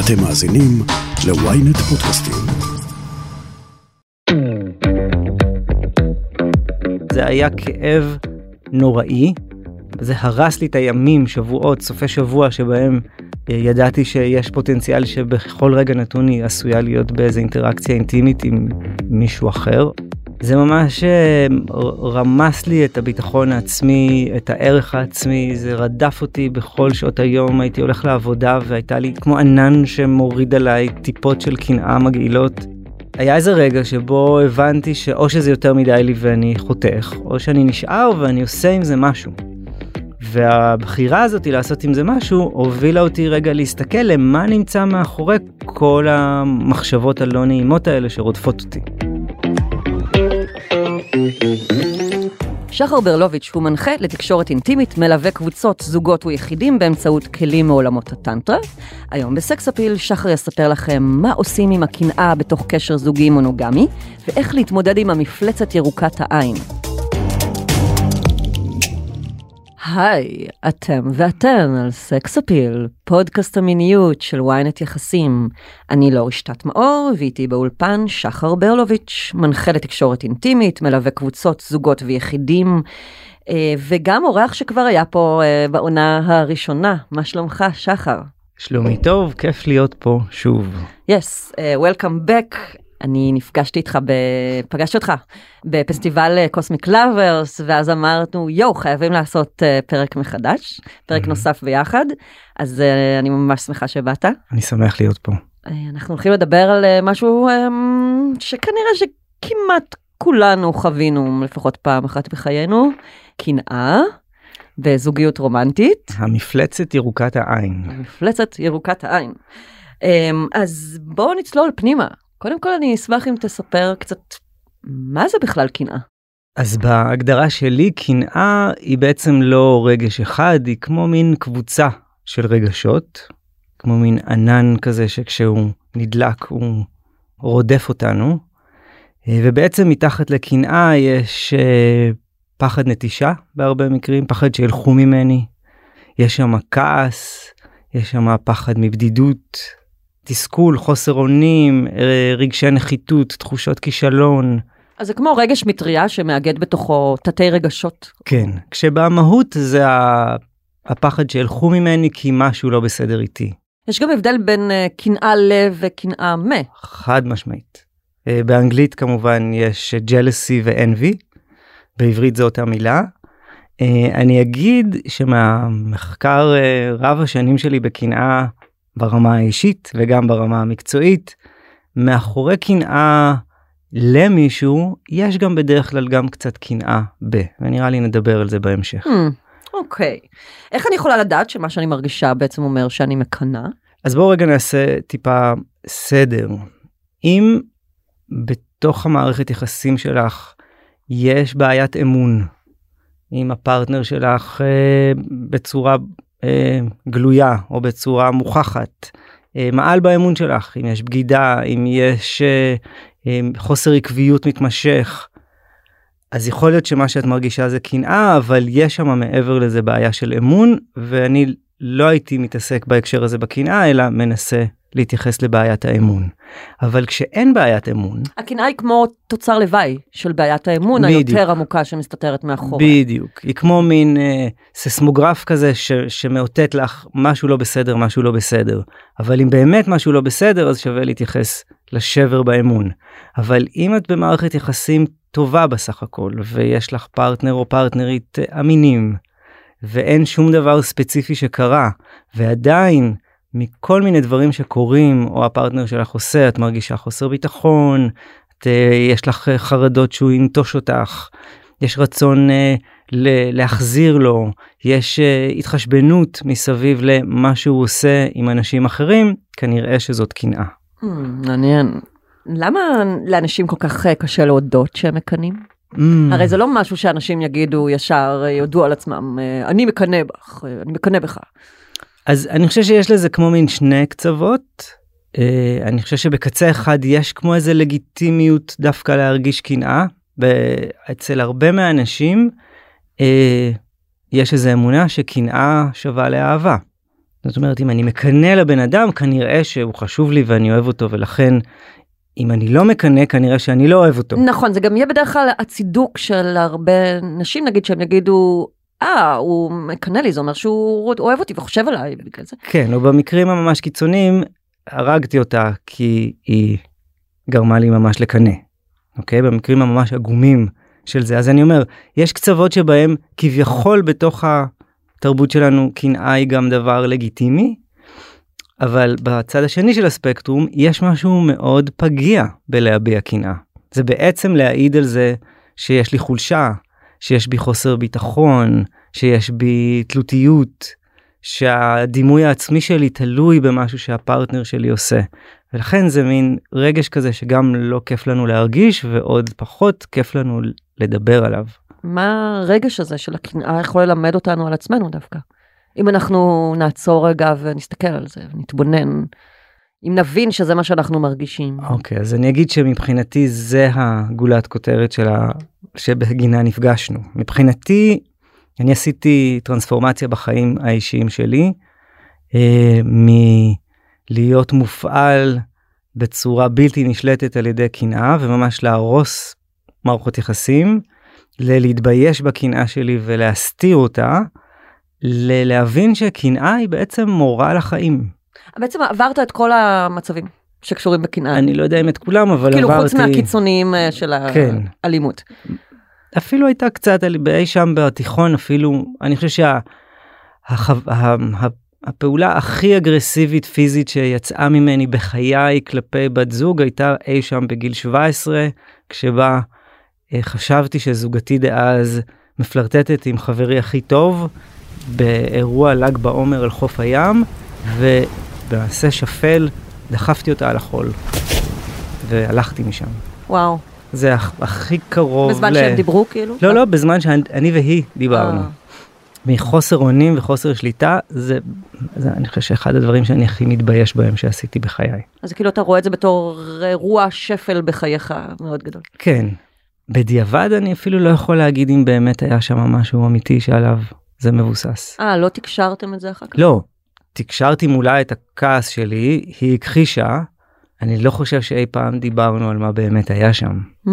אתם מאזינים ל-ynet פודקאסטים. זה היה כאב נוראי, זה הרס לי את הימים, שבועות, סופי שבוע שבהם אה, ידעתי שיש פוטנציאל שבכל רגע נתון היא עשויה להיות באיזה אינטראקציה אינטימית עם מישהו אחר. זה ממש אה, רמס לי את הביטחון העצמי, את הערך העצמי, זה רדף אותי בכל שעות היום, הייתי הולך לעבודה והייתה לי כמו ענן שמוריד עליי טיפות של קנאה מגעילות. היה איזה רגע שבו הבנתי שאו שזה יותר מדי לי ואני חותך, או שאני נשאר ואני עושה עם זה משהו. והבחירה הזאת לעשות עם זה משהו הובילה אותי רגע להסתכל למה נמצא מאחורי כל המחשבות הלא נעימות האלה שרודפות אותי. שחר ברלוביץ' הוא מנחה לתקשורת אינטימית, מלווה קבוצות, זוגות ויחידים באמצעות כלים מעולמות הטנטרה. היום בסקס אפיל שחר יספר לכם מה עושים עם הקנאה בתוך קשר זוגי מונוגמי, ואיך להתמודד עם המפלצת ירוקת העין. היי, אתם ואתן על סקס אפיל, פודקאסט המיניות של ynet יחסים. אני לא רשתת מאור, ואיתי באולפן שחר ברלוביץ', מנחה לתקשורת אינטימית, מלווה קבוצות, זוגות ויחידים, אה, וגם אורח שכבר היה פה אה, בעונה הראשונה. מה שלומך, שחר? שלומי טוב, כיף להיות פה שוב. Yes, uh, welcome back. אני נפגשתי איתך, פגשתי אותך בפסטיבל קוסמיק לאברס, ואז אמרנו, יואו, חייבים לעשות uh, פרק מחדש, פרק mm-hmm. נוסף ביחד, אז uh, אני ממש שמחה שבאת. אני שמח להיות פה. אנחנו הולכים לדבר על משהו um, שכנראה שכמעט כולנו חווינו לפחות פעם אחת בחיינו, קנאה. בזוגיות רומנטית. המפלצת ירוקת העין. המפלצת ירוקת העין. Um, אז בואו נצלול פנימה. קודם כל אני אשמח אם תספר קצת מה זה בכלל קנאה. אז בהגדרה שלי קנאה היא בעצם לא רגש אחד היא כמו מין קבוצה של רגשות כמו מין ענן כזה שכשהוא נדלק הוא רודף אותנו. ובעצם מתחת לקנאה יש אה, פחד נטישה בהרבה מקרים פחד שילכו ממני. יש שם כעס יש שם פחד מבדידות תסכול, חוסר אונים, אה, רגשי נחיתות, תחושות כישלון. אז זה כמו רגש מטריה שמאגד בתוכו תתי רגשות. כן, כשבמהות זה הפחד שילכו ממני כי משהו לא בסדר איתי. יש גם הבדל בין uh, קנאה לב וקנאה מה. חד משמעית. Uh, באנגלית כמובן יש jealousy ו-envy, בעברית זו אותה מילה. Uh, אני אגיד שמהמחקר רב השנים שלי בקנאה ברמה האישית וגם ברמה המקצועית. מאחורי קנאה למישהו יש גם בדרך כלל גם קצת קנאה ב ונראה לי נדבר על זה בהמשך. Hmm, אוקיי. Hmm, okay. איך אני יכולה לדעת שמה שאני מרגישה בעצם אומר שאני מקנאה? אז בואו רגע נעשה טיפה סדר. אם בתוך המערכת יחסים שלך יש בעיית אמון עם הפרטנר שלך אה, בצורה גלויה או בצורה מוכחת. אה, מעל באמון שלך, אם יש בגידה, אם יש אה, אה, חוסר עקביות מתמשך, אז יכול להיות שמה שאת מרגישה זה קנאה, אבל יש שם מעבר לזה בעיה של אמון, ואני לא הייתי מתעסק בהקשר הזה בקנאה, אלא מנסה להתייחס לבעיית האמון. אבל כשאין בעיית אמון... הקנאה היא כמו תוצר לוואי של בעיית האמון בדיוק. היותר עמוקה שמסתתרת מאחורי. בדיוק. היא כמו מין אה, ססמוגרף כזה ש, שמאותת לך משהו לא בסדר, משהו לא בסדר. אבל אם באמת משהו לא בסדר, אז שווה להתייחס לשבר באמון. אבל אם את במערכת יחסים טובה בסך הכל, ויש לך פרטנר או פרטנרית אה, אמינים, ואין שום דבר ספציפי שקרה, ועדיין מכל מיני דברים שקורים או הפרטנר שלך עושה את מרגישה חוסר ביטחון את, אה, יש לך אה, חרדות שהוא ינטוש אותך יש רצון uh, להחזיר לו יש uh, התחשבנות מסביב למה שהוא עושה עם אנשים אחרים כנראה שזאת קנאה. Hmm, מעניין למה לאנשים כל כך קשה להודות שהם מקנאים? Mm. הרי זה לא משהו שאנשים יגידו ישר יודו על עצמם אני מקנא בך אני מקנא בך. אז אני חושב שיש לזה כמו מין שני קצוות. Uh, אני חושב שבקצה אחד יש כמו איזה לגיטימיות דווקא להרגיש קנאה. אצל הרבה מהאנשים uh, יש איזה אמונה שקנאה שווה לאהבה. זאת אומרת אם אני מקנא לבן אדם כנראה שהוא חשוב לי ואני אוהב אותו ולכן אם אני לא מקנא כנראה שאני לא אוהב אותו. נכון, זה גם יהיה בדרך כלל הצידוק של הרבה נשים, נגיד שהם יגידו, אה, הוא מקנא לי, זה אומר שהוא אוהב אותי וחושב עליי בגלל זה. כן, או במקרים הממש קיצוניים, הרגתי אותה כי היא גרמה לי ממש לקנא. אוקיי? במקרים הממש עגומים של זה. אז אני אומר, יש קצוות שבהם כביכול בתוך התרבות שלנו קנאה היא גם דבר לגיטימי, אבל בצד השני של הספקטרום יש משהו מאוד פגיע בלהביע קנאה. זה בעצם להעיד על זה שיש לי חולשה, שיש בי חוסר ביטחון, שיש בי תלותיות, שהדימוי העצמי שלי תלוי במשהו שהפרטנר שלי עושה. ולכן זה מין רגש כזה שגם לא כיף לנו להרגיש ועוד פחות כיף לנו לדבר עליו. מה הרגש הזה של הקנאה יכול ללמד אותנו על עצמנו דווקא? אם אנחנו נעצור רגע ונסתכל על זה ונתבונן, אם נבין שזה מה שאנחנו מרגישים. אוקיי, okay, אז אני אגיד שמבחינתי זה הגולת כותרת של ה... שבגינה נפגשנו. מבחינתי, אני עשיתי טרנספורמציה בחיים האישיים שלי, אה, מלהיות מופעל בצורה בלתי נשלטת על ידי קנאה וממש להרוס מערכות יחסים, ללהתבייש בקנאה שלי ולהסתיר אותה, ללהבין שקנאה היא בעצם מורה לחיים. בעצם עברת את כל המצבים שקשורים בקנאה. אני לא יודע אם את כולם, אבל כאילו עברתי... כאילו חוץ מהקיצוניים אה, של כן. האלימות. אפילו הייתה קצת באי שם בתיכון אפילו אני חושב שהפעולה שה, הכי אגרסיבית פיזית שיצאה ממני בחיי כלפי בת זוג הייתה אי שם בגיל 17 כשבה אה, חשבתי שזוגתי דאז מפלרטטת עם חברי הכי טוב באירוע ל"ג בעומר על חוף הים ובמעשה שפל דחפתי אותה על החול והלכתי משם. וואו. זה הכי קרוב בזמן ל... שהם דיברו כאילו? לא, לא, בזמן שאני והיא דיברנו. אה. מחוסר אונים וחוסר שליטה, זה, זה אני חושב שאחד הדברים שאני הכי מתבייש בהם שעשיתי בחיי. אז כאילו אתה רואה את זה בתור אירוע שפל בחייך מאוד גדול. כן. בדיעבד אני אפילו לא יכול להגיד אם באמת היה שם משהו אמיתי שעליו זה מבוסס. אה, לא תקשרתם את זה אחר כך? לא. תקשרתי מולה את הכעס שלי, היא הכחישה, אני לא חושב שאי פעם דיברנו על מה באמת היה שם. Mm,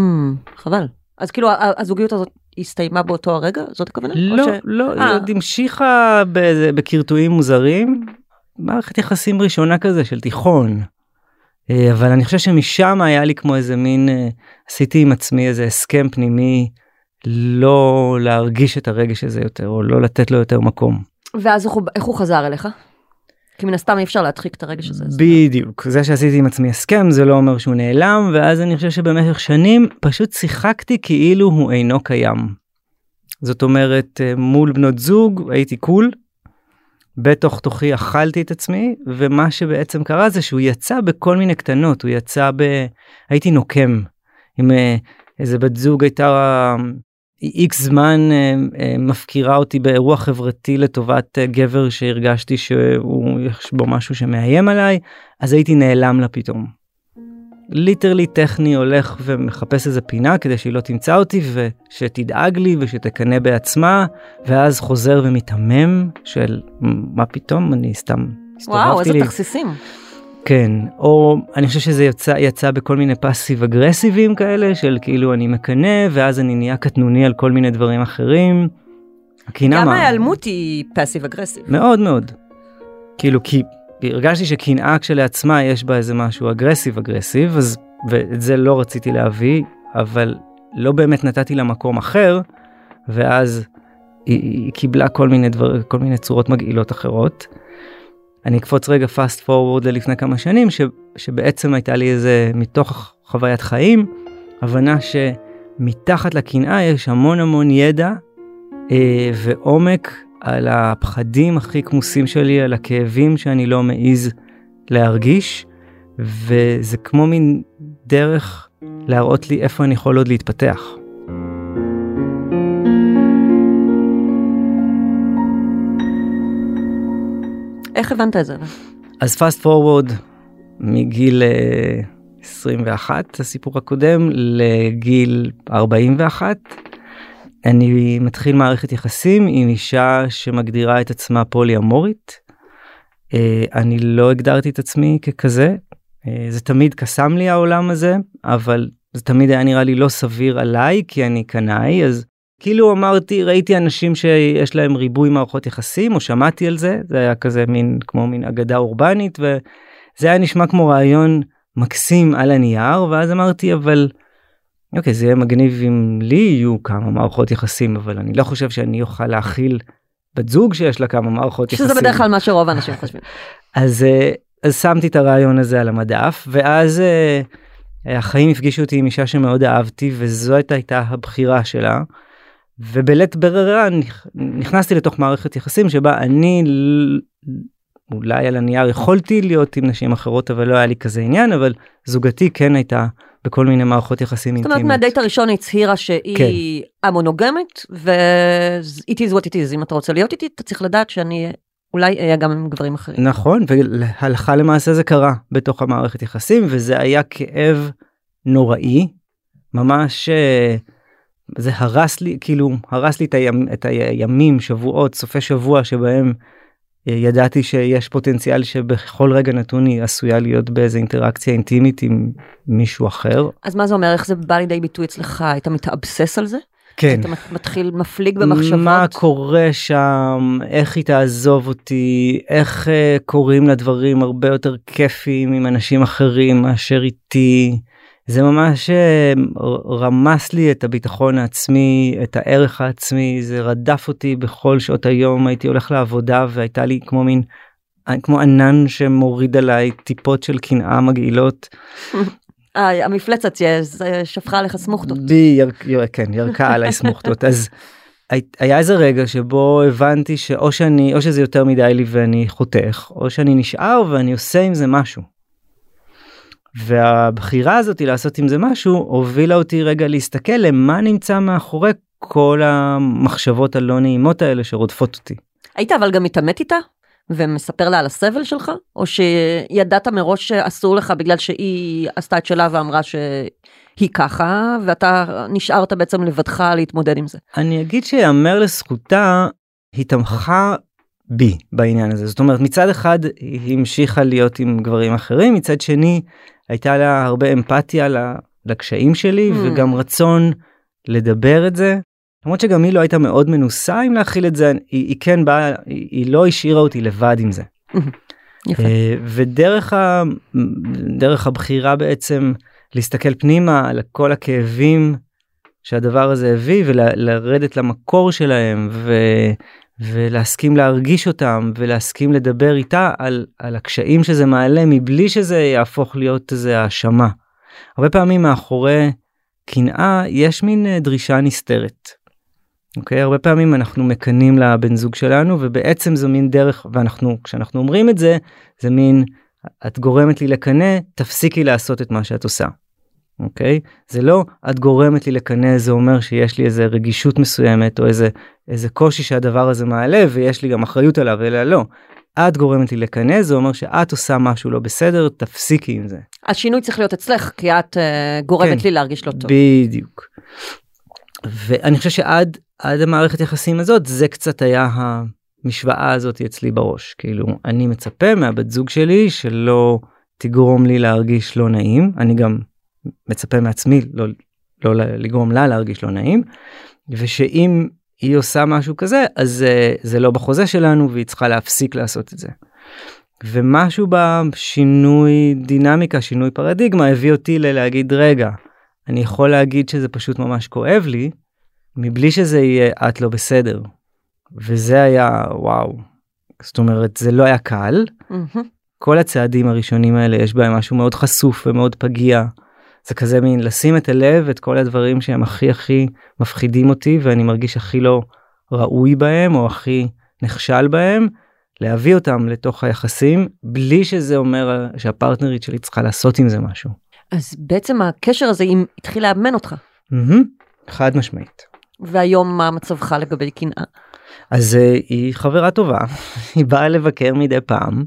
חבל. אז כאילו הזוגיות הזאת הסתיימה באותו הרגע? זאת הכוונה? לא, ש... לא, היא אה. עוד המשיכה בקרטועים מוזרים. מערכת יחסים ראשונה כזה של תיכון. אה, אבל אני חושב שמשם היה לי כמו איזה מין, אה, עשיתי עם עצמי איזה הסכם פנימי לא להרגיש את הרגש הזה יותר, או לא לתת לו יותר מקום. ואז איך הוא חזר אליך? כי מן הסתם אי אפשר להדחיק את הרגש הזה. בדיוק, זה שעשיתי עם עצמי הסכם זה לא אומר שהוא נעלם, ואז אני חושב שבמשך שנים פשוט שיחקתי כאילו הוא אינו קיים. זאת אומרת, אה, מול בנות זוג הייתי cool, בתוך תוכי אכלתי את עצמי, ומה שבעצם קרה זה שהוא יצא בכל מיני קטנות, הוא יצא ב... הייתי נוקם. עם אה, איזה בת זוג הייתה איקס זמן אה, אה, מפקירה אותי באירוע חברתי לטובת אה, גבר שהרגשתי שהוא יש בו משהו שמאיים עליי אז הייתי נעלם לה פתאום. literally טכני הולך ומחפש איזה פינה כדי שהיא לא תמצא אותי ושתדאג לי ושתקנא בעצמה ואז חוזר ומיתמם של מה פתאום אני סתם הסתובבתי וואו איזה לי. תכסיסים. כן, או אני חושב שזה יצא, יצא בכל מיני passive אגרסיביים כאלה של כאילו אני מקנא ואז אני נהיה קטנוני על כל מיני דברים אחרים. גם ההיעלמות היא passive aggressive. מאוד מאוד. כאילו כי הרגשתי שקנאה כשלעצמה יש בה איזה משהו aggressive aggressive אז ואת זה לא רציתי להביא אבל לא באמת נתתי לה מקום אחר ואז היא, היא קיבלה כל מיני דבר כל מיני צורות מגעילות אחרות. אני אקפוץ רגע fast forward ללפני כמה שנים ש, שבעצם הייתה לי איזה מתוך חוויית חיים הבנה שמתחת לקנאה יש המון המון ידע אה, ועומק על הפחדים הכי כמוסים שלי על הכאבים שאני לא מעז להרגיש וזה כמו מין דרך להראות לי איפה אני יכול עוד להתפתח. איך הבנת את זה? אז פאסט פורוורד מגיל 21 אה, הסיפור הקודם לגיל 41 אני מתחיל מערכת יחסים עם אישה שמגדירה את עצמה פולי אמורית אני לא הגדרתי את עצמי ככזה. זה תמיד קסם לי העולם הזה, אבל זה תמיד היה נראה לי לא סביר עליי כי אני קנאי, אז כאילו אמרתי ראיתי אנשים שיש להם ריבוי מערכות יחסים או שמעתי על זה זה היה כזה מין כמו מין אגדה אורבנית וזה היה נשמע כמו רעיון מקסים על הנייר ואז אמרתי אבל אוקיי זה יהיה מגניב אם לי יהיו כמה מערכות יחסים אבל אני לא חושב שאני אוכל להכיל בת זוג שיש לה כמה מערכות שזה יחסים. שזה בדרך כלל מה שרוב האנשים חושבים. אז אה, אז שמתי את הרעיון הזה על המדף ואז. אה, החיים הפגישו אותי עם אישה שמאוד אהבתי וזאת הייתה הבחירה שלה. ובלית ברירה נכנסתי לתוך מערכת יחסים שבה אני אולי על הנייר יכולתי להיות עם נשים אחרות אבל לא היה לי כזה עניין אבל זוגתי כן הייתה בכל מיני מערכות יחסים אינטימיות. זאת אומרת מהדייט הראשון הצהירה שהיא כן. המונוגמית ו-it is what it is אם אתה רוצה להיות איתי אתה צריך לדעת שאני אולי אהיה גם עם גברים אחרים. נכון והלכה למעשה זה קרה בתוך המערכת יחסים וזה היה כאב נוראי ממש. Uh, זה הרס לי כאילו הרס לי את, הימ, את הימים שבועות סופי שבוע שבהם אה, ידעתי שיש פוטנציאל שבכל רגע נתון היא עשויה להיות באיזה אינטראקציה אינטימית עם מישהו אחר. אז מה זה אומר איך זה בא לידי ביטוי אצלך היית מתאבסס על זה? כן. אתה מתחיל מפליג במחשבות? מה קורה שם, איך היא תעזוב אותי, איך uh, קורים לה דברים הרבה יותר כיפים עם אנשים אחרים מאשר איתי. זה ממש אה, רמס לי את הביטחון העצמי, את הערך העצמי, זה רדף אותי בכל שעות היום, הייתי הולך לעבודה והייתה לי כמו מין, כמו ענן שמוריד עליי טיפות של קנאה מגעילות. המפלצת שפכה עליך סמוכתות. בי, כן, ירקה עליי סמוכתות. אז היה איזה רגע שבו הבנתי שאו שאני, או שזה יותר מדי לי ואני חותך, או שאני נשאר ואני עושה עם זה משהו. והבחירה הזאת לעשות עם זה משהו הובילה אותי רגע להסתכל למה נמצא מאחורי כל המחשבות הלא נעימות האלה שרודפות אותי. היית אבל גם מתעמת איתה? ומספר לה על הסבל שלך? או שידעת מראש שאסור לך בגלל שהיא עשתה את שלה ואמרה שהיא ככה, ואתה נשארת בעצם לבדך להתמודד עם זה? אני אגיד שיאמר לזכותה, היא תמכה בי בעניין הזה. זאת אומרת, מצד אחד היא המשיכה להיות עם גברים אחרים, מצד שני הייתה לה הרבה אמפתיה לקשיים שלי mm. וגם רצון לדבר את זה. למרות שגם היא לא הייתה מאוד מנוסה אם להכיל את זה, היא, היא כן באה, היא, היא לא השאירה אותי לבד עם זה. יפה. אה, ודרך ה, דרך הבחירה בעצם להסתכל פנימה על כל הכאבים שהדבר הזה הביא ולרדת למקור שלהם ו, ולהסכים להרגיש אותם ולהסכים לדבר איתה על, על הקשיים שזה מעלה מבלי שזה יהפוך להיות איזה האשמה. הרבה פעמים מאחורי קנאה יש מין אה, דרישה נסתרת. אוקיי? הרבה פעמים אנחנו מקנאים לבן זוג שלנו ובעצם זו מין דרך ואנחנו כשאנחנו אומרים את זה זה מין את גורמת לי לקנא תפסיקי לעשות את מה שאת עושה. אוקיי? זה לא את גורמת לי לקנא זה אומר שיש לי איזה רגישות מסוימת או איזה איזה קושי שהדבר הזה מעלה ויש לי גם אחריות עליו אלא לא. את גורמת לי לקנא זה אומר שאת עושה משהו לא בסדר תפסיקי עם זה. השינוי צריך להיות אצלך כי את uh, גורמת כן, לי להרגיש לא טוב. בדיוק. ואני חושב שעד עד המערכת יחסים הזאת זה קצת היה המשוואה הזאת אצלי בראש כאילו אני מצפה מהבת זוג שלי שלא תגרום לי להרגיש לא נעים אני גם מצפה מעצמי לא, לא לגרום לה להרגיש לא נעים ושאם היא עושה משהו כזה אז זה, זה לא בחוזה שלנו והיא צריכה להפסיק לעשות את זה. ומשהו בשינוי דינמיקה שינוי פרדיגמה הביא אותי ללהגיד רגע אני יכול להגיד שזה פשוט ממש כואב לי מבלי שזה יהיה את לא בסדר. וזה היה וואו. זאת אומרת זה לא היה קל. Mm-hmm. כל הצעדים הראשונים האלה יש בהם משהו מאוד חשוף ומאוד פגיע. זה כזה מין לשים את הלב את כל הדברים שהם הכי הכי מפחידים אותי ואני מרגיש הכי לא ראוי בהם או הכי נכשל בהם להביא אותם לתוך היחסים בלי שזה אומר שהפרטנרית שלי צריכה לעשות עם זה משהו. אז בעצם הקשר הזה אם התחיל לאמן אותך. Mm-hmm, חד משמעית. והיום מה מצבך לגבי קנאה? אז uh, היא חברה טובה היא באה לבקר מדי פעם.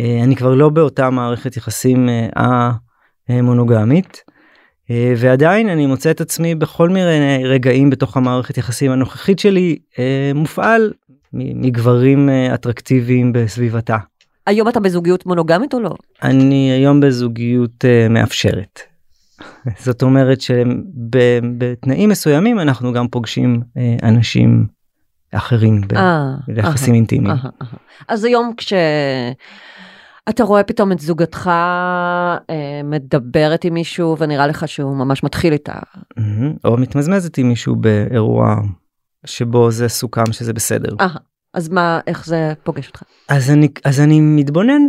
Uh, אני כבר לא באותה מערכת יחסים uh, מונוגמית. אה, ועדיין אני מוצא את עצמי בכל מיני רגעים בתוך המערכת יחסים הנוכחית שלי אה, מופעל מגברים אה, אטרקטיביים בסביבתה. היום אתה בזוגיות מונוגמית או לא? אני היום בזוגיות מאפשרת. זאת אומרת שבתנאים מסוימים אנחנו גם פוגשים אנשים אחרים אה, ביחסים אינטימיים. אז היום כשאתה רואה פתאום את זוגתך אה, מדברת עם מישהו ונראה לך שהוא ממש מתחיל איתה, מהמם. או מתמזמזת עם מישהו באירוע שבו זה סוכם שזה בסדר. אהה, אז מה, איך זה פוגש אותך? אז אני אז אני מתבונן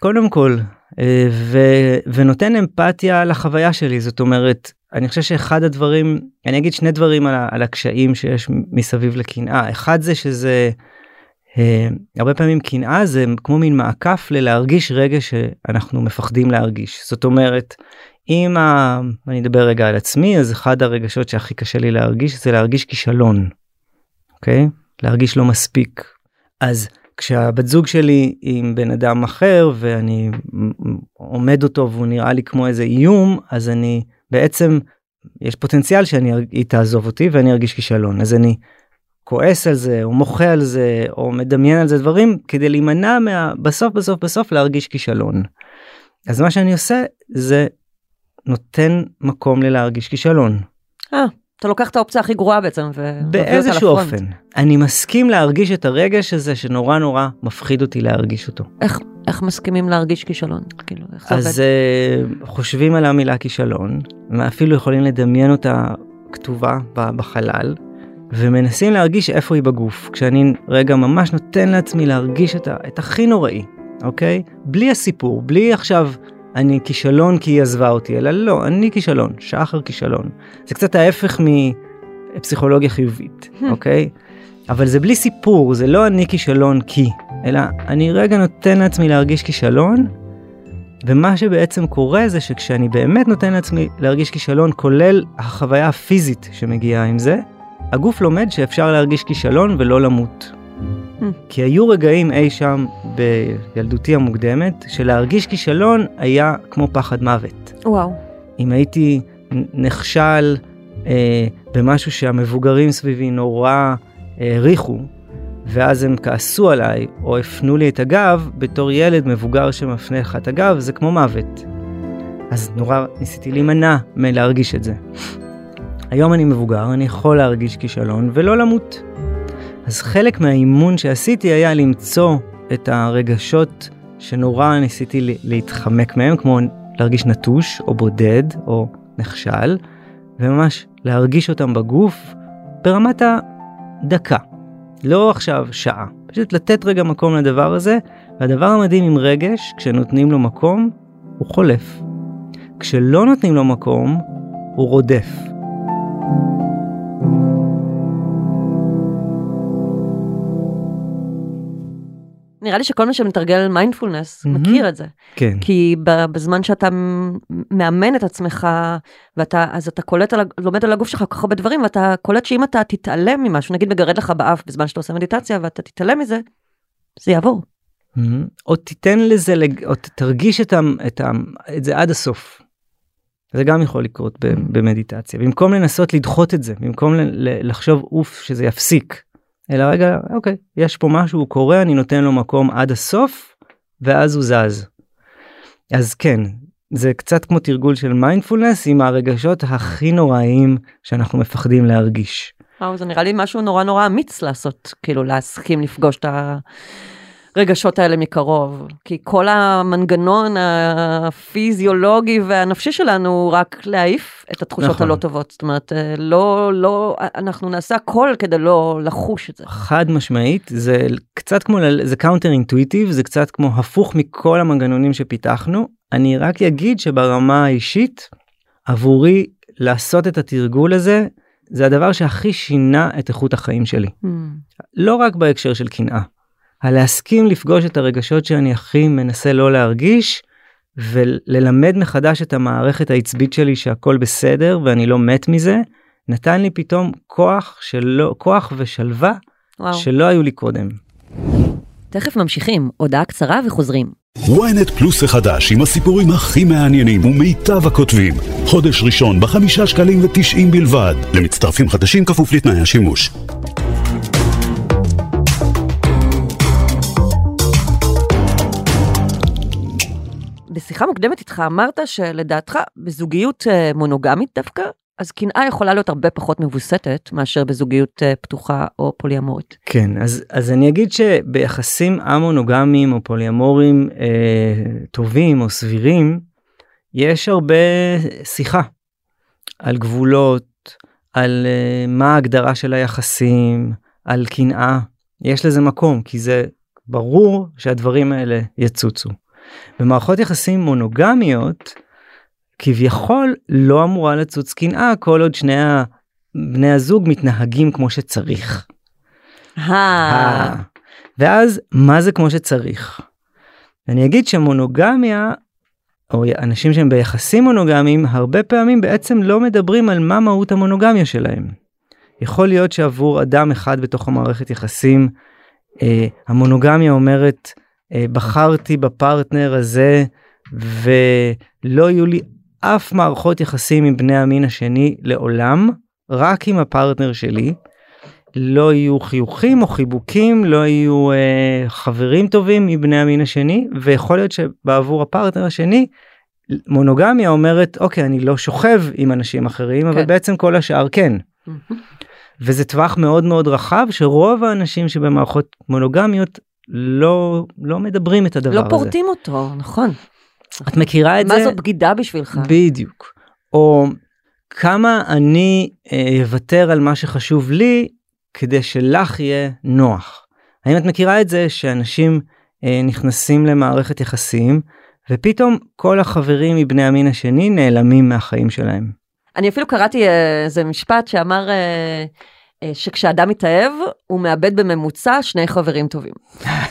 קודם כל אה, ו, ונותן אמפתיה לחוויה שלי זאת אומרת אני חושב שאחד הדברים אני אגיד שני דברים על, על הקשיים שיש מסביב לקנאה אחד זה שזה אה, הרבה פעמים קנאה זה כמו מין מעקף ללהרגיש רגע שאנחנו מפחדים להרגיש זאת אומרת אם ה... אני אדבר רגע על עצמי אז אחד הרגשות שהכי קשה לי להרגיש זה להרגיש כישלון. אוקיי? להרגיש לא מספיק. אז כשהבת זוג שלי עם בן אדם אחר ואני עומד אותו והוא נראה לי כמו איזה איום אז אני בעצם יש פוטנציאל שאני היא תעזוב אותי ואני ארגיש כישלון אז אני כועס על זה או מוחה על זה או מדמיין על זה דברים כדי להימנע מה בסוף בסוף בסוף להרגיש כישלון. אז מה שאני עושה זה נותן מקום ללהרגיש כישלון. אה, אתה לוקח את האופציה הכי גרועה בעצם אותה באיזשהו. אופן אני מסכים להרגיש את הרגש הזה שנורא נורא מפחיד אותי להרגיש אותו. איך, איך מסכימים להרגיש כישלון? כאילו, איך זה עובד? אז uh, חושבים על המילה כישלון אפילו יכולים לדמיין אותה כתובה בחלל ומנסים להרגיש איפה היא בגוף כשאני רגע ממש נותן לעצמי להרגיש את, ה- את הכי נוראי אוקיי? בלי הסיפור בלי עכשיו אני כישלון כי היא עזבה אותי אלא לא אני כישלון שחר כישלון זה קצת ההפך מפסיכולוגיה חיובית אוקיי? אבל זה בלי סיפור זה לא אני כישלון כי אלא אני רגע נותן לעצמי להרגיש כישלון ומה שבעצם קורה זה שכשאני באמת נותן לעצמי להרגיש כישלון כולל החוויה הפיזית שמגיעה עם זה, הגוף לומד שאפשר להרגיש כישלון ולא למות. Hmm. כי היו רגעים אי שם בילדותי המוקדמת שלהרגיש כישלון היה כמו פחד מוות. וואו. אם הייתי נכשל אה, במשהו שהמבוגרים סביבי נורא העריכו, ואז הם כעסו עליי או הפנו לי את הגב, בתור ילד מבוגר שמפנה לך את הגב, זה כמו מוות. אז נורא ניסיתי להימנע מלהרגיש את זה. היום אני מבוגר, אני יכול להרגיש כישלון ולא למות. אז חלק מהאימון שעשיתי היה למצוא את הרגשות שנורא ניסיתי להתחמק מהם, כמו להרגיש נטוש או בודד או נכשל, וממש להרגיש אותם בגוף ברמת הדקה. לא עכשיו שעה, פשוט לתת רגע מקום לדבר הזה, והדבר המדהים עם רגש, כשנותנים לו מקום, הוא חולף. כשלא נותנים לו מקום, הוא רודף. נראה לי שכל מי שמתרגל מיינדפולנס מהמם. מכיר את זה. כן. כי בזמן שאתה מאמן את עצמך, ואתה, אז אתה קולט על, לומד על הגוף שלך כל כך הרבה דברים, ואתה קולט שאם אתה תתעלם ממשהו, נגיד מגרד לך באף בזמן שאתה עושה מדיטציה, ואתה תתעלם מזה, זה יעבור. מהמם. או תיתן לזה, או תרגיש את, ה, את, ה, את זה עד הסוף. זה גם יכול לקרות במדיטציה. במקום לנסות לדחות את זה, במקום לחשוב אוף שזה יפסיק, אלא רגע, אוקיי, יש פה משהו, קורה, אני נותן לו מקום עד הסוף, ואז הוא זז. אז כן, זה קצת כמו תרגול של מיינדפולנס עם הרגשות הכי נוראיים שאנחנו מפחדים להרגיש. וואו, זה נראה לי משהו נורא נורא אמיץ לעשות, כאילו להסכים לפגוש את הרגשות האלה מקרוב. כי כל המנגנון הפיזיולוגי והנפשי שלנו הוא רק להעיף את התחושות נכון. הלא טובות. זאת אומרת, אה, לא, לא, אנחנו נעשה הכל כדי לא לחוש את זה. חד משמעית זה קצת כמו זה counter intuitive זה קצת כמו הפוך מכל המנגנונים שפיתחנו אני רק אגיד שברמה האישית עבורי לעשות את התרגול הזה זה הדבר שהכי שינה את איכות החיים שלי Hmm. לא רק בהקשר של קנאה. הלהסכים לפגוש את הרגשות שאני הכי מנסה לא להרגיש וללמד מחדש את המערכת העצבית שלי שהכל בסדר ואני לא מת מזה נתן לי פתאום כוח שלא כוח ושלווה וואו. שלא היו לי קודם. תכף ממשיכים, הודעה קצרה וחוזרים. ynet פלוס החדש עם הסיפורים הכי מעניינים ומיטב הכותבים. חודש ראשון בחמישה שקלים ותשעים בלבד. למצטרפים חדשים כפוף לתנאי השימוש. בשיחה מוקדמת איתך אמרת שלדעתך בזוגיות אה, מונוגמית דווקא, אז קנאה יכולה להיות הרבה פחות מבוסתת מאשר בזוגיות אה, פתוחה או פוליאמורית. כן, אז, אז אני אגיד שביחסים א-מונוגמיים או פוליאמוריים אה, טובים או סבירים, יש הרבה שיחה על גבולות, על אה, מה ההגדרה של היחסים, על קנאה. יש לזה מקום, כי זה ברור שהדברים האלה יצוצו. במערכות יחסים מונוגמיות, כביכול לא אמורה לצוץ קנאה כל עוד שני בני הזוג מתנהגים כמו שצריך. ואז מה זה כמו שצריך? אני אגיד שמונוגמיה או אנשים שהם ביחסים מונוגמיים הרבה פעמים בעצם לא מדברים על מה מהות המונוגמיה שלהם. יכול להיות שעבור אדם אחד בתוך המערכת יחסים אה, המונוגמיה אומרת בחרתי בפרטנר הזה ולא יהיו לי אף מערכות יחסים עם בני המין השני לעולם, רק עם הפרטנר שלי. לא יהיו חיוכים או חיבוקים, לא יהיו אה, חברים טובים מבני המין השני, ויכול להיות שבעבור הפרטנר השני, מונוגמיה אומרת, אוקיי, אני לא שוכב עם אנשים אחרים, כן. אבל בעצם כל השאר כן. וזה טווח מאוד מאוד רחב, שרוב האנשים שבמערכות מונוגמיות לא, לא מדברים את הדבר לא הזה. לא פורטים אותו, נכון. את מכירה את מה זה? מה זאת בגידה בשבילך? בדיוק. או כמה אני אה, אוותר על מה שחשוב לי כדי שלך יהיה נוח. האם את מכירה את זה שאנשים אה, נכנסים למערכת יחסים ופתאום כל החברים מבני המין השני נעלמים מהחיים שלהם. אני אפילו קראתי אה, איזה משפט שאמר אה, שכשאדם מתאהב הוא מאבד בממוצע שני חברים טובים.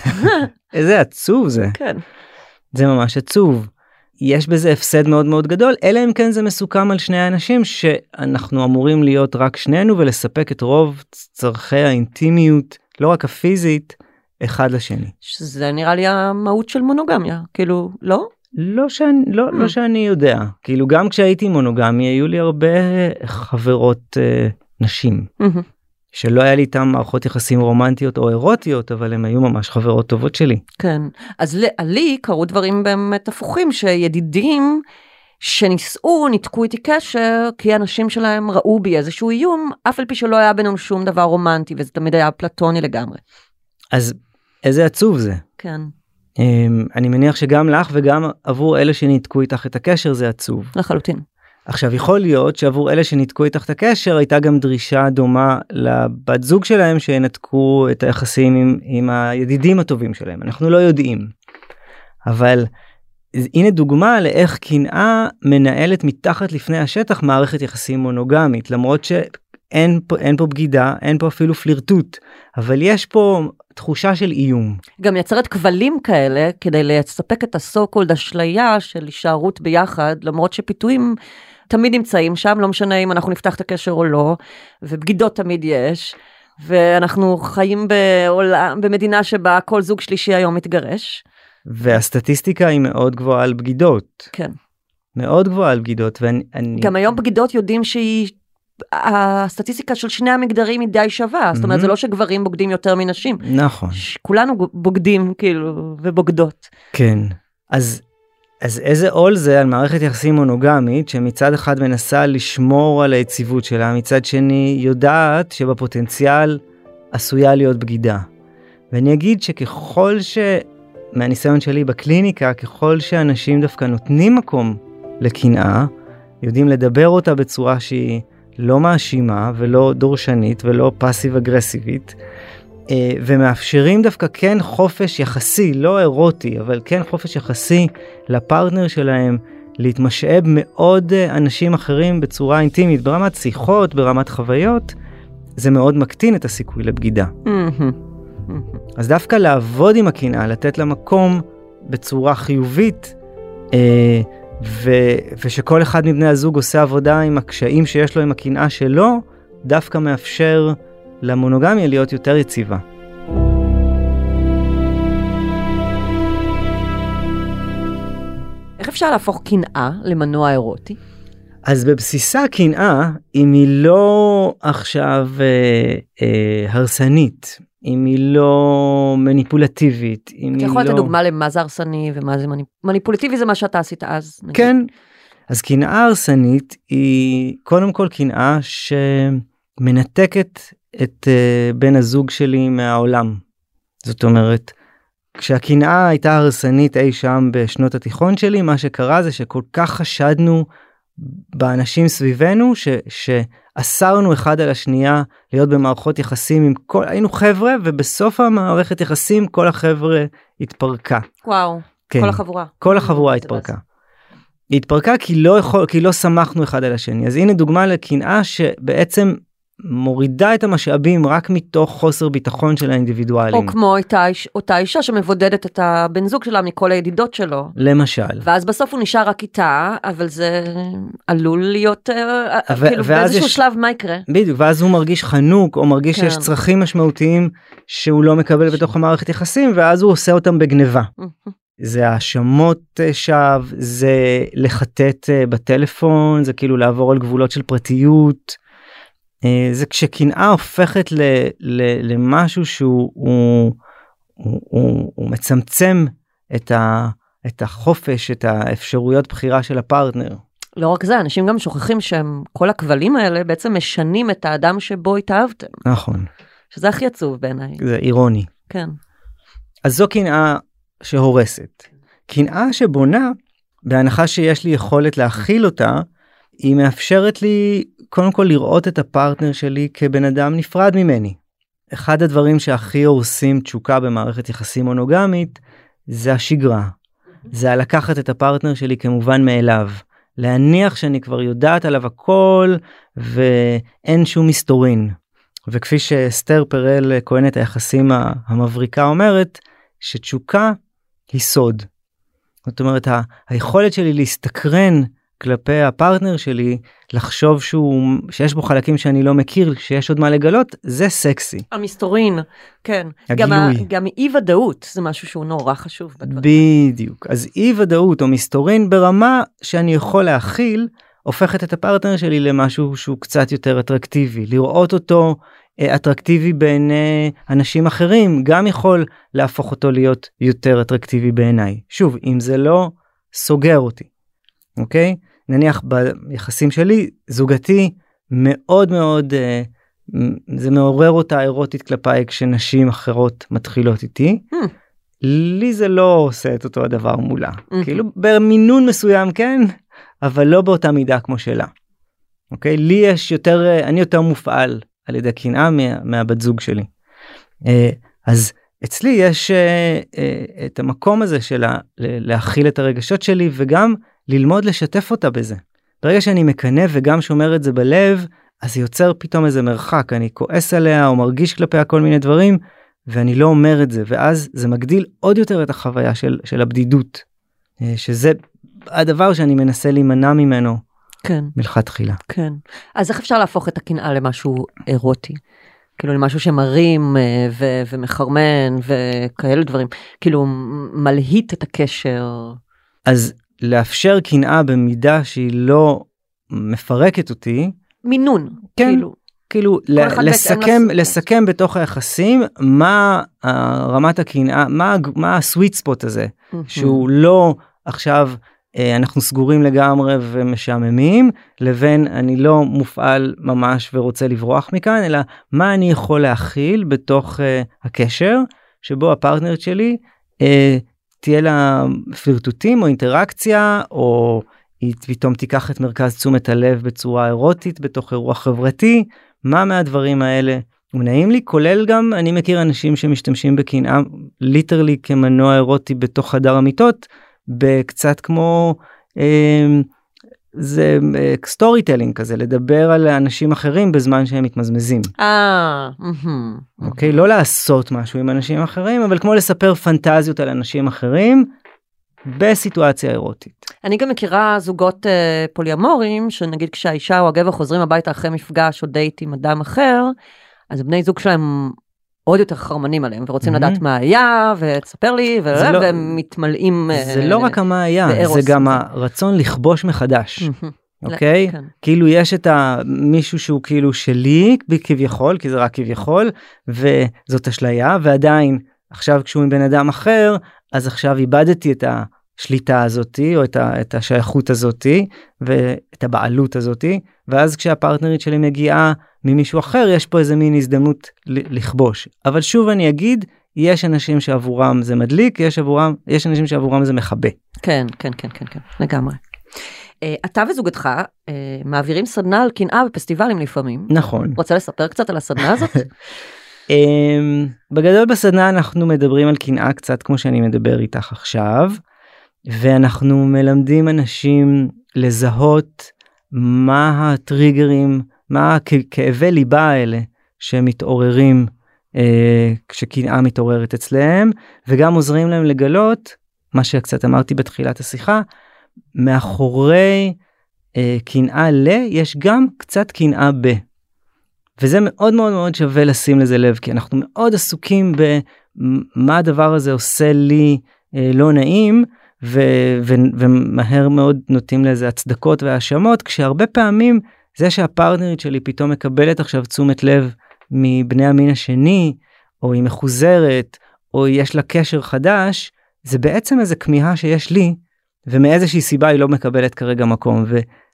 איזה עצוב זה. כן. זה ממש עצוב. יש בזה הפסד מאוד מאוד גדול אלא אם כן זה מסוכם על שני האנשים שאנחנו אמורים להיות רק שנינו ולספק את רוב צורכי האינטימיות לא רק הפיזית אחד לשני. שזה נראה לי המהות של מונוגמיה כאילו לא? לא שאני לא, mm. לא שאני יודע כאילו גם כשהייתי מונוגמי היו לי הרבה חברות אה, נשים mm-hmm. שלא היה לי איתם מערכות יחסים רומנטיות או אירוטיות אבל הם היו ממש חברות טובות שלי. כן אז לי קרו דברים באמת הפוכים שידידים שנישאו ניתקו איתי קשר כי אנשים שלהם ראו בי איזשהו איום אף על פי שלא היה בינינו שום דבר רומנטי וזה תמיד היה פלטוני לגמרי. אז איזה עצוב זה. כן. Um, אני מניח שגם לך וגם עבור אלה שניתקו איתך את הקשר זה עצוב. לחלוטין. עכשיו יכול להיות שעבור אלה שניתקו איתך את הקשר הייתה גם דרישה דומה לבת זוג שלהם שינתקו את היחסים עם, עם הידידים הטובים שלהם אנחנו לא יודעים. אבל הנה דוגמה לאיך קנאה מנהלת מתחת לפני השטח מערכת יחסים מונוגמית למרות שאין פה אין פה בגידה אין פה אפילו פלירטוט אבל יש פה תחושה של איום. גם יצרת כבלים כאלה כדי לספק את הסו קולד אשליה של הישארות ביחד למרות שפיתויים תמיד נמצאים שם לא משנה אם אנחנו נפתח את הקשר או לא ובגידות תמיד יש ואנחנו חיים בעולם במדינה שבה כל זוג שלישי היום מתגרש. והסטטיסטיקה היא מאוד גבוהה על בגידות. כן. מאוד גבוהה על בגידות ואני גם היום בגידות יודעים שהיא הסטטיסטיקה של שני המגדרים היא די שווה, זאת אומרת זה לא שגברים בוגדים יותר מנשים. נכון. כולנו בוגדים כאילו ובוגדות. כן. אז אז איזה עול זה על מערכת יחסים מונוגמית שמצד אחד מנסה לשמור על היציבות שלה, מצד שני יודעת שבפוטנציאל עשויה להיות בגידה. ואני אגיד שככל ש... מהניסיון שלי בקליניקה, ככל שאנשים דווקא נותנים מקום לקנאה, יודעים לדבר אותה בצורה שהיא לא מאשימה ולא דורשנית ולא פאסיב אגרסיבית, ומאפשרים דווקא כן חופש יחסי, לא אירוטי, אבל כן חופש יחסי לפרטנר שלהם להתמשאב מאוד אה, אנשים אחרים בצורה אינטימית, ברמת שיחות, ברמת חוויות, זה מאוד מקטין את הסיכוי לבגידה. אז דווקא לעבוד עם הקנאה, לתת לה מקום בצורה חיובית, אה, ו, ושכל אחד מבני הזוג עושה עבודה עם הקשיים שיש לו עם הקנאה שלו, דווקא מאפשר למונוגמיה להיות יותר יציבה. איך אפשר להפוך קנאה למנוע אירוטי? אז בבסיסה קנאה, אם היא לא עכשיו אה, אה, הרסנית, אם היא לא מניפולטיבית, אם אתה היא יכול לתת לא... דוגמה למה זה הרסני ומה זה מניפ... מניפולטיבי זה מה שאתה עשית אז. נגיד. כן. אז קנאה הרסנית היא קודם כל קנאה שמנתקת את uh, בן הזוג שלי מהעולם. זאת אומרת, כשהקנאה הייתה הרסנית אי שם בשנות התיכון שלי, מה שקרה זה שכל כך חשדנו באנשים סביבנו, ש, שאסרנו אחד על השנייה להיות במערכות יחסים עם כל, היינו חבר'ה, ובסוף המערכת יחסים כל החבר'ה התפרקה. וואו, כן. כל החבורה. כל החבורה התפרקה. היא התפרקה כי לא יכול, כי לא סמכנו אחד על השני. אז הנה דוגמה לקנאה שבעצם מורידה את המשאבים רק מתוך חוסר ביטחון של האינדיבידואלים. או כמו אותה, איש- אותה אישה שמבודדת את הבן זוג שלה מכל הידידות שלו. למשל. ואז בסוף הוא נשאר רק איתה, אבל זה עלול להיות, אה, ו- כאילו באיזשהו יש- שלב מה יקרה? בדיוק, ואז הוא מרגיש חנוק, או מרגיש שיש כן. צרכים משמעותיים שהוא לא מקבל בתוך המערכת יחסים, ואז הוא עושה אותם בגניבה. זה האשמות אה, שווא, זה לחטט אה, בטלפון, זה כאילו לעבור על גבולות של פרטיות. אה, זה כשקנאה הופכת ל, ל, למשהו שהוא הוא, הוא, הוא, הוא מצמצם את, ה, את החופש, את האפשרויות בחירה של הפרטנר. לא רק זה, אנשים גם שוכחים שהם, כל הכבלים האלה בעצם משנים את האדם שבו התאהבתם, נכון, שזה הכי עצוב בעיניי. זה אירוני. כן. אז זו קנאה שהורסת. קנאה שבונה, בהנחה שיש לי יכולת להכיל אותה, היא מאפשרת לי קודם כל לראות את הפרטנר שלי כבן אדם נפרד ממני. אחד הדברים שהכי הורסים תשוקה במערכת יחסים מונוגמית זה השגרה. זה הלקחת את הפרטנר שלי כמובן מאליו. להניח שאני כבר יודעת עליו הכל ואין שום מסתורין. וכפי שאסתר פרל כהנת היחסים המבריקה אומרת, שתשוקה היא סוד. זאת אומרת, היכולת שלי להסתקרן כלפי הפרטנר שלי, לחשוב שהוא, שיש בו חלקים שאני לא מכיר, שיש עוד מה לגלות, זה סקסי. המסתורין, כן. גם, הגילוי. גם אי ודאות זה משהו שהוא נורא חשוב בדברים. בדיוק. אז אי ודאות או מסתורין ברמה שאני יכול להכיל, הופכת את הפרטנר שלי למשהו שהוא קצת יותר אטרקטיבי. לראות אותו אה, אטרקטיבי בעיני אנשים אחרים, גם יכול להפוך אותו להיות יותר אטרקטיבי בעיניי. שוב, אם זה לא סוגר אותי, אוקיי? נניח ביחסים שלי, זוגתי מאוד מאוד, אה, זה מעורר אותה אירוטית כלפיי כשנשים אחרות מתחילות איתי. Hmm. לי זה לא עושה את אותו הדבר מולה. Mhm. כאילו במינון מסוים כן, אבל לא באותה מידה כמו שלה. אוקיי? לי יש יותר, אה, אני יותר מופעל על ידי קנאה מה, מהבת זוג שלי. אה, אז אצלי יש אה, אה, את המקום הזה של להכיל את הרגשות שלי וגם ללמוד לשתף אותה בזה. ברגע שאני מקנא וגם שומר את זה בלב, אז זה יוצר פתאום איזה מרחק, אני כועס עליה או מרגיש כלפיה כל מיני דברים, ואני לא אומר את זה, ואז זה מגדיל עוד יותר את החוויה של, של הבדידות, אה, שזה הדבר שאני מנסה להימנע ממנו כן, מלכתחילה. כן. אז איך אפשר להפוך את הקנאה למשהו אירוטי? כאילו למשהו שמרים אה, ו- ומחרמן וכאלה דברים. כאילו מלהיט את הקשר. אז לאפשר קנאה במידה שהיא לא מפרקת אותי, מינון. כן. כאילו. כאילו לסכם. לסכם בתוך היחסים מה אה, רמת הקנאה מה מה הסוויט ספוט הזה שהוא לא עכשיו אה, אנחנו סגורים לגמרי ומשעממים לבין אני לא מופעל ממש ורוצה לברוח מכאן אלא מה אני יכול להכיל בתוך אה, הקשר שבו הפרטנרית שלי אה, תהיה לה פלירטוטים או אינטראקציה או היא פתאום תיקח את מרכז תשומת הלב בצורה אירוטית בתוך אירוע חברתי מה מהדברים האלה? הוא נעים לי כולל גם אני מכיר אנשים שמשתמשים בקנאה literally כמנוע אירוטי בתוך חדר המיטות בקצת כמו אה, זה storytelling כזה לדבר על אנשים אחרים בזמן שהם מתמזמזים אה. אוקיי לא לעשות משהו עם אנשים אחרים אבל כמו לספר פנטזיות על אנשים אחרים בסיטואציה אירוטית. אני גם מכירה זוגות אה, פוליומורים, שנגיד כשהאישה או הגבר חוזרים הביתה אחרי מפגש או דייט עם אדם אחר, אז בני זוג שלהם עוד יותר חרמנים עליהם ורוצים מהמם. לדעת מה היה ותספר לי ו- לא- והם מתמלאים. אה, זה לא רק מה היה זה. גם הרצון לכבוש מחדש. מהמם. אוקיי? כן. כאילו יש את ה- מישהו שהוא כאילו שלי כביכול, כי זה רק כביכול, וזאת אשליה, ועדיין עכשיו כשהוא עם בן אדם אחר, אז עכשיו איבדתי את השליטה הזאתי, או את, ה- את השייכות הזאתי, ואת הבעלות הזאתי, ואז כשהפרטנרית שלי מגיעה ממישהו אחר, יש פה איזה מין הזדמנות לכבוש. אבל שוב אני אגיד, יש אנשים שעבורם זה מדליק, יש עבורם, יש אנשים שעבורם זה מכבה. כן, כן, כן, כן, כן, לגמרי. אה, אתה וזוגתך אה, מעבירים סדנה על קנאה בפסטיבלים לפעמים. נכון. רוצה לספר קצת על הסדנה הזאת? אמ, בגדול בסדנה אנחנו מדברים על קנאה קצת כמו שאני מדבר איתך עכשיו ואנחנו מלמדים אנשים לזהות מה הטריגרים מה כאבי ליבה האלה שמתעוררים אה, כשקנאה מתעוררת אצלם וגם עוזרים להם לגלות מה שקצת אמרתי בתחילת השיחה מאחורי אה, קנאה ל יש גם קצת קנאה ב. וזה מאוד מאוד מאוד שווה לשים לזה לב כי אנחנו מאוד עסוקים במה הדבר הזה עושה לי אה, לא נעים ו- ו- ומהר מאוד נוטים לזה הצדקות והאשמות כשהרבה פעמים זה שהפרטנרית שלי פתאום מקבלת עכשיו תשומת לב מבני המין השני או היא מחוזרת או יש לה קשר חדש זה בעצם איזה כמיהה שיש לי ומאיזושהי סיבה היא לא מקבלת כרגע מקום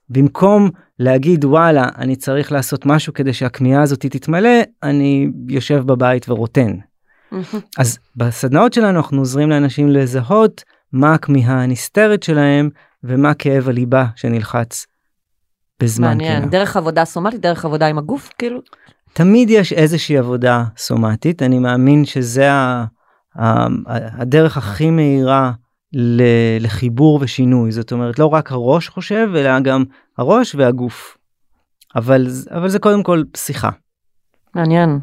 ובמקום להגיד וואלה אני צריך לעשות משהו כדי שהכמיהה הזאת תתמלא אני יושב בבית ורוטן. אז בסדנאות שלנו אנחנו עוזרים לאנשים לזהות מה הכמיהה הנסתרת שלהם ומה כאב הליבה שנלחץ בזמן מעניין, קנאה. דרך עבודה סומטית, דרך עבודה עם הגוף, כאילו? תמיד יש איזושהי עבודה סומטית אני מאמין שזה ה, ה, הדרך הכי מהירה ל- לחיבור ושינוי זאת אומרת לא רק הראש חושב אלא גם הראש והגוף. אבל אבל זה קודם כל שיחה. מעניין.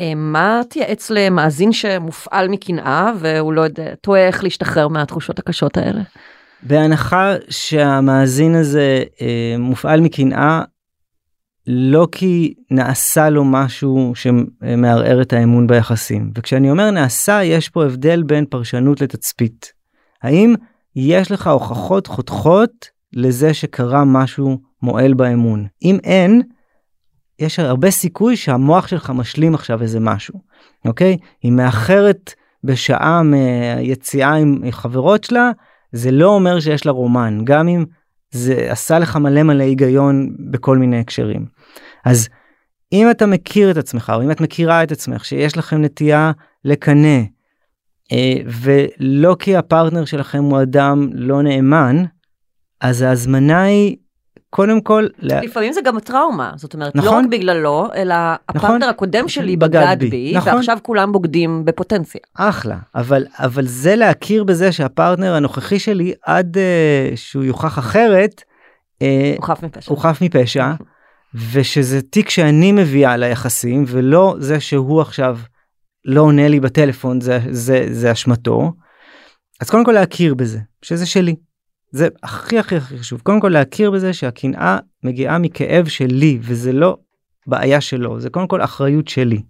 אה, מה תייעץ למאזין שמופעל מקנאה והוא לא יודע, תוהה איך להשתחרר מהתחושות הקשות האלה? בהנחה שהמאזין הזה אה, מופעל מקנאה לא כי נעשה לו משהו שמערער את האמון ביחסים. וכשאני אומר נעשה יש פה הבדל בין פרשנות לתצפית. האם יש לך הוכחות חותכות לזה שקרה משהו מועל באמון? אם אין יש הרבה סיכוי שהמוח שלך משלים עכשיו איזה משהו אוקיי? היא מאחרת בשעה מיציאה עם חברות שלה זה לא אומר שיש לה רומן גם אם זה עשה לך מלא מלא היגיון בכל מיני הקשרים. אז אם אתה מכיר את עצמך או אם את מכירה את עצמך שיש לכם נטייה לקנא אה, ולא כי הפרטנר שלכם הוא אדם לא נאמן אז ההזמנה היא קודם כל לה- לפעמים זה גם טראומה, זאת אומרת, לא נכון. רק בגללו, אלא נכון. הפרטנר הקודם שלי בגד בי. בי, נכון. ועכשיו כולם בוגדים בפוטנציה. אחלה אבל אבל זה להכיר בזה שהפרטנר הנוכחי שלי עד uh, שהוא יוכח אחרת uh, הוא חף מפשע. הוא חף מפשע ושזה תיק שאני מביאה ליחסים ולא זה שהוא עכשיו לא עונה לי בטלפון זה זה זה אשמתו. אז קודם כל להכיר בזה שזה שלי. זה הכי הכי הכי חשוב קודם כל להכיר בזה שהקנאה מגיעה מכאב שלי וזה לא בעיה שלו זה קודם כל אחריות שלי.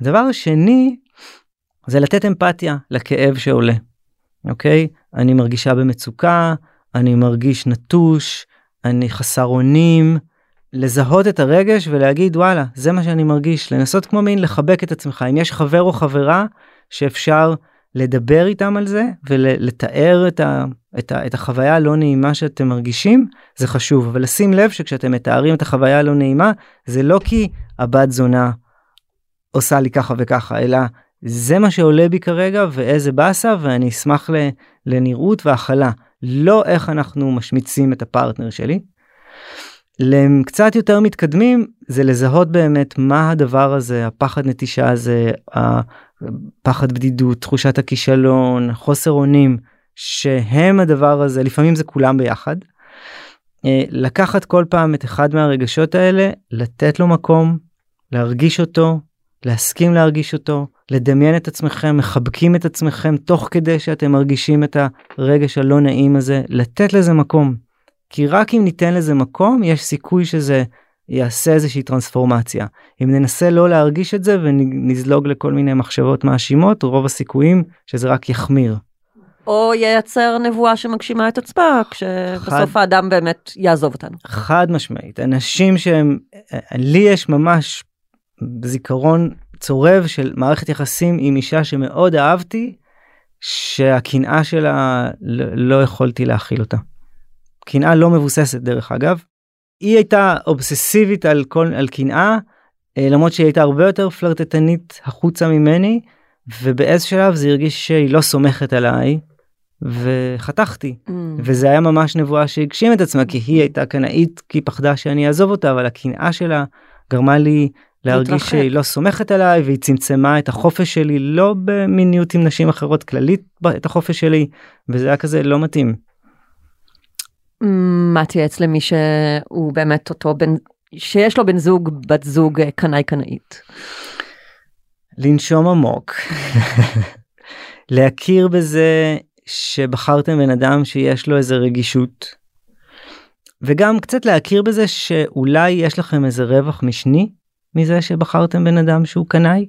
הדבר השני זה לתת אמפתיה לכאב שעולה. אוקיי אני מרגישה במצוקה אני מרגיש נטוש אני חסר אונים לזהות את הרגש ולהגיד וואלה זה מה שאני מרגיש לנסות כמו מין לחבק את עצמך אם יש חבר או חברה שאפשר לדבר איתם על זה ולתאר את, ה, את, ה, את החוויה הלא נעימה שאתם מרגישים זה חשוב. אבל לשים לב שכשאתם מתארים את החוויה הלא נעימה זה לא כי הבת זונה עושה לי ככה וככה אלא זה מה שעולה בי כרגע ואיזה באסה ואני אשמח ל, לנראות והכלה. לא איך אנחנו משמיצים את הפרטנר שלי. לקצת יותר מתקדמים זה לזהות באמת מה הדבר הזה הפחד נטישה הזה הפחד בדידות תחושת הכישלון חוסר אונים שהם הדבר הזה לפעמים זה כולם ביחד. אה, לקחת כל פעם את אחד מהרגשות האלה לתת לו מקום להרגיש אותו להסכים להרגיש אותו לדמיין את עצמכם מחבקים את עצמכם תוך כדי שאתם מרגישים את הרגש הלא נעים הזה לתת לזה מקום. כי רק אם ניתן לזה מקום יש סיכוי שזה יעשה איזושהי טרנספורמציה. אם ננסה לא להרגיש את זה ונזלוג לכל מיני מחשבות מאשימות רוב הסיכויים שזה רק יחמיר. או ייצר נבואה שמגשימה את עצמה, כשבסוף חד- האדם באמת יעזוב אותנו. חד משמעית, אנשים שהם, לי יש ממש זיכרון צורב של מערכת יחסים עם אישה שמאוד אהבתי, שהקנאה שלה לא, לא יכולתי להכיל אותה. קנאה לא מבוססת דרך אגב. היא הייתה אובססיבית על כל על קנאה אה, למרות שהיא הייתה הרבה יותר פלרטטנית החוצה ממני ובאיזה שלב זה הרגיש שהיא לא סומכת עליי וחתכתי Mm. וזה היה ממש נבואה שהגשים את עצמה כי היא הייתה קנאית כי היא פחדה שאני אעזוב אותה אבל הקנאה שלה גרמה לי להרגיש להתרחק. שהיא לא סומכת עליי והיא צמצמה את החופש שלי לא במיניות עם נשים אחרות כללית את החופש שלי וזה היה כזה לא מתאים. מה תייעץ למי שהוא באמת אותו בן, שיש לו בן זוג, בת זוג אה, קנאי קנאית. לנשום עמוק, להכיר בזה שבחרתם בן אדם שיש לו איזה רגישות, וגם קצת להכיר בזה שאולי יש לכם איזה רווח משני מזה שבחרתם בן אדם שהוא קנאי.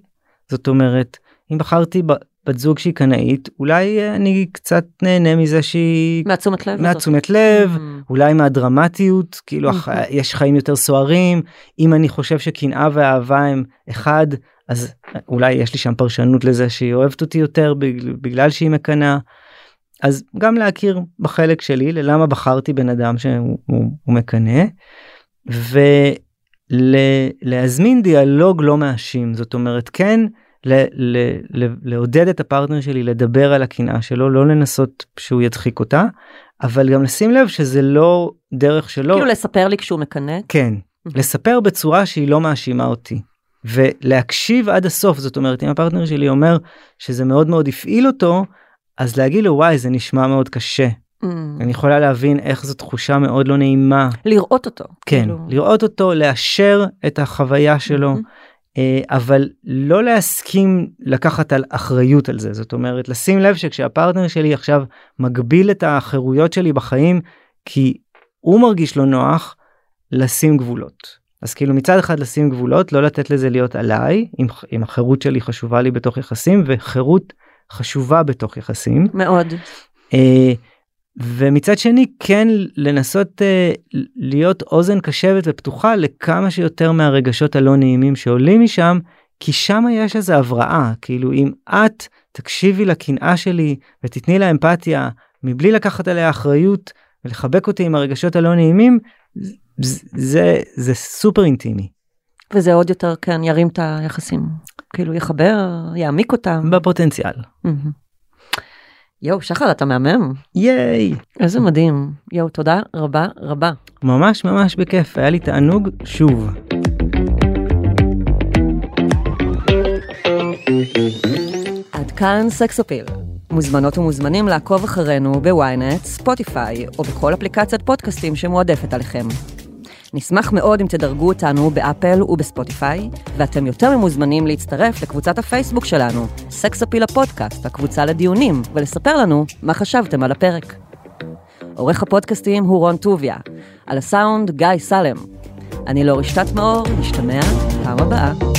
זאת אומרת, אם בחרתי בת זוג שהיא קנאית, אולי אה, אני קצת נהנה מזה שהיא מהתשומת לב. מהתשומת לב, Mm. אולי מהדרמטיות כאילו Mhm. יש חיים יותר סוערים אם אני חושב שקנאה ואהבה הם אחד אז אולי יש לי שם פרשנות לזה שהיא אוהבת אותי יותר בגלל שהיא מקנאה. אז גם להכיר בחלק שלי ללמה בחרתי בן אדם שהוא הוא, הוא מקנא ולהזמין דיאלוג לא מאשים. זאת אומרת כן ל, ל, ל, לעודד את הפרטנר שלי לדבר על הקנאה שלו לא לנסות שהוא ידחיק אותה אבל גם לשים לב שזה לא דרך שלו. כאילו לספר לי כשהוא מקנא. כן לספר בצורה שהיא לא מאשימה אותי ולהקשיב עד הסוף. זאת אומרת אם הפרטנר שלי אומר שזה מאוד מאוד הפעיל אותו אז להגיד לו וואי זה נשמע מאוד קשה Mm. אני יכולה להבין איך זו תחושה מאוד לא נעימה לראות אותו. כן כאילו. לראות אותו לאשר את החוויה שלו Mhm. אה, אבל לא להסכים לקחת על אחריות על זה זאת אומרת לשים לב שכשהפרטנר שלי עכשיו מגביל את החירויות שלי בחיים כי הוא מרגיש לא נוח לשים גבולות אז כאילו מצד אחד לשים גבולות לא לתת לזה להיות עליי אם, אם החירות שלי חשובה לי בתוך יחסים וחירות חשובה בתוך יחסים מאוד. אה, ומצד שני כן לנסות אה, להיות אוזן קשבת ופתוחה לכמה שיותר מהרגשות הלא נעימים שעולים משם כי שם יש איזה הבראה כאילו אם את תקשיבי לקנאה שלי ותתני לה אמפתיה מבלי לקחת עליה אחריות ולחבק אותי עם הרגשות הלא נעימים זה זה, זה סופר אינטימי וזה עוד יותר כן ירים את היחסים. כאילו יחבר, יעמיק אותם. בפוטנציאל. יואו, שחר, אתה מהמם. ייי איזה מדהים. יואו, תודה רבה רבה. ממש ממש בכיף היה לי תענוג שוב. עד כאן סקסופיל. מוזמנות ומוזמנים לעקוב אחרינו ב-ynet, ספוטיפיי או בכל אפליקציית פודקאסטים שמועדפת עליכם. נשמח מאוד אם תדרגו אותנו באפל ובספוטיפיי, ואתם יותר ממוזמנים להצטרף לקבוצת הפייסבוק שלנו, סקסופיל הפודקאסט, הקבוצה לדיונים, ולספר לנו מה חשבתם על הפרק. עורך הפודקאסטים הוא רון טוביה, על הסאונד גיא סלם. אני לא רשתת מאור, נשתמע פעם הבאה.